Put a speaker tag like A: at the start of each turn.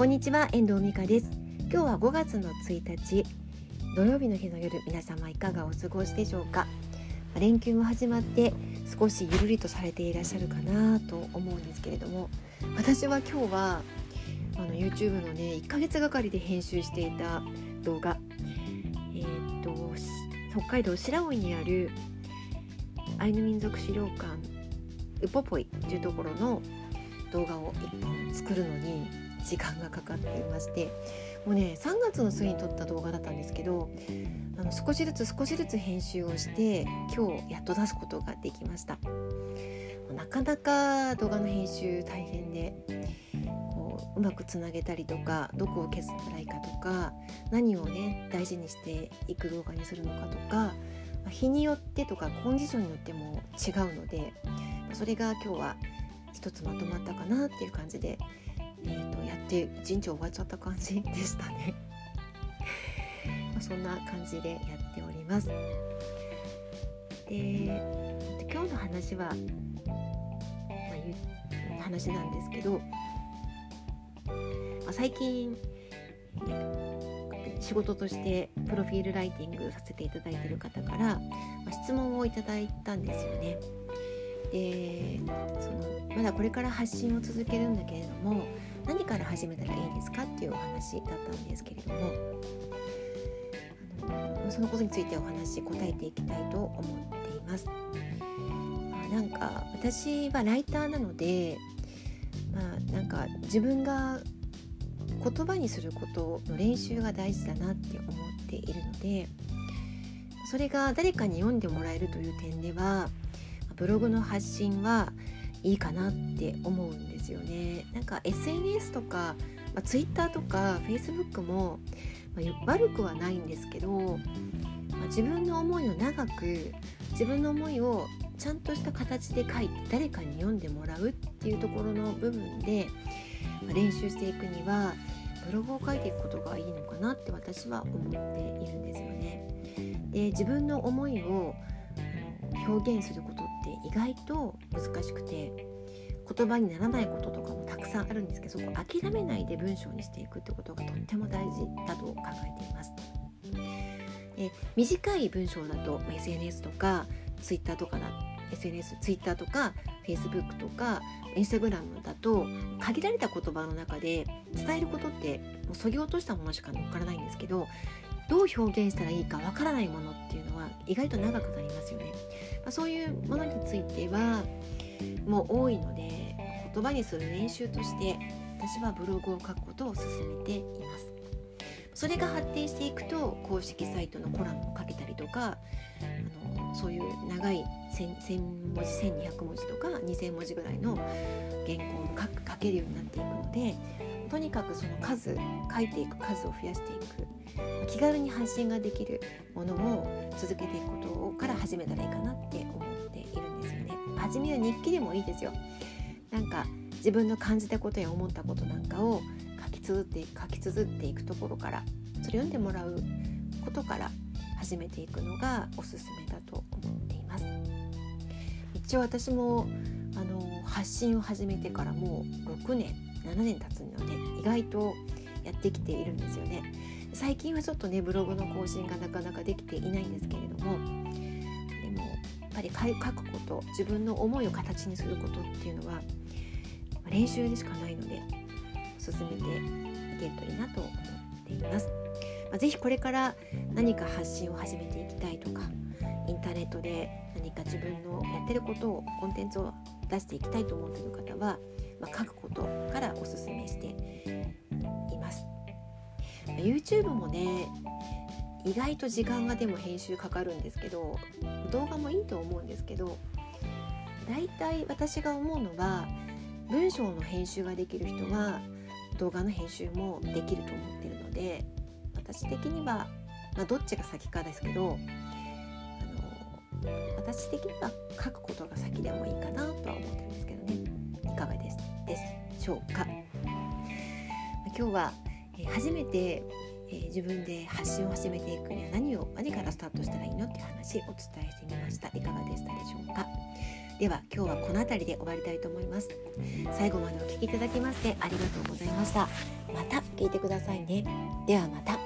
A: こんにちは遠藤美香です。今日は5月の1日。土曜日の日の夜皆様いかがお過ごしでしょうか？連休も始まって少しゆるりとされていらっしゃるかなと思うんですけれども。私は今日はあの YouTube のね1ヶ月がかりで編集していた動画。えー、っと北海道白老にあるアイヌ民族資料館ウポポイというところの動画を1本作るのに時間がかかっていましてもうね3月の末に撮った動画だったんですけどあの少しずつ少しずつ編集をして今日やっと出すことができました。なかなか動画の編集大変でこううまくつなげたりとかどこを削ったらいいかとか何をね大事にしていく動画にするのかとか日によってとかコンディションによっても違うのでそれが今日は一つまとまったかなっていう感じでえーと、やって一日終わっちゃった感じでしたね まそんな感じでやっておりますで今日の話は、まあ、話なんですけど、まあ、最近仕事としてプロフィールライティングさせていただいている方から、まあ、質問をいただいたんですよね。でそのまだこれから発信を続けるんだけれども何から始めたらいいですかっていうお話だったんですけれどもあのそのことについてお話答えていきたいと思っています。まあ、なんか私はライターなので、まあ、なんか自分が言葉にすることの練習が大事だなって思っているのでそれが誰かに読んでもらえるという点ではブログの発信はいいかなって思うんですよね。なんか SNS とか、まあ、Twitter とか Facebook も、まあ、悪くはないんですけど、まあ、自分の思いを長く自分の思いをちゃんとした形で書いて誰かに読んでもらうっていうところの部分で、まあ、練習していくにはブログを書いていくことがいいのかなって私は思っているんですよね。で自分の思いを表現すること意外と難しくて言葉にならないこととかもたくさんあるんですけどそこ諦めないで文章にしていくってことがとっても大事だと考えています。で短い文章だと SNS とか Twitter とかだ SNS、Twitter とか Facebook とか Instagram だと限られた言葉の中で伝えることってもうそぎ落としたものしか載っからないんですけどどう表現したらいいかわからないものっていうのは意外と長くなりますよね。まあ、そういうものについてはもう多いので言葉にする練習として私はブログを書くことを勧めています。それが発展していくと公式サイトのコラムをかけたりとかあのそういう長い 1000, 1000文字1200文字とか2000文字ぐらいの原稿も書けるようになっていくのでとにかくその数書いていく数を増やしていく気軽に発信ができるものを続けていくことから始めたらいいかなって思っているんですよね。初めは日記でもいいですよ。なんか自分の感じたことや思ったことなんかを書き綴って書き綴っていくところからそれ読んでもらうことから始めていくのがおすすめだと思っています。一応私もあの発信を始めてからもう6年7年経つので意外とやってきているんですよね最近はちょっとねブログの更新がなかなかできていないんですけれどもでもやっぱり書くこと自分の思いを形にすることっていうのは練習でしかないので進めていけるといいなと思っています。まあ、ぜひこれから何か発信を始めていきたいとかインターネットで何か自分のやってることをコンテンツを出していきたいと思っている方はまあ、書くことからおすすめしています。YouTube もね意外と時間がでも編集かかるんですけど動画もいいと思うんですけどだいたい私が思うのは文章の編集ができる人は動画の編集もできると思ってるので私的には、まあ、どっちが先かですけどあの私的には書くことが先でもいいかなとは思ってるんですけどね。いかがですでしょうか。今日は、え初めて、え自分で発信を始めていくには何を何からスタートしたらいいのっていう話をお伝えしてみました。いかがでしたでしょうか？では今日はこの辺りで終わりたいと思います。最後までお聴きいただきましてありがとうございました。また聞いてくださいね。ではまた。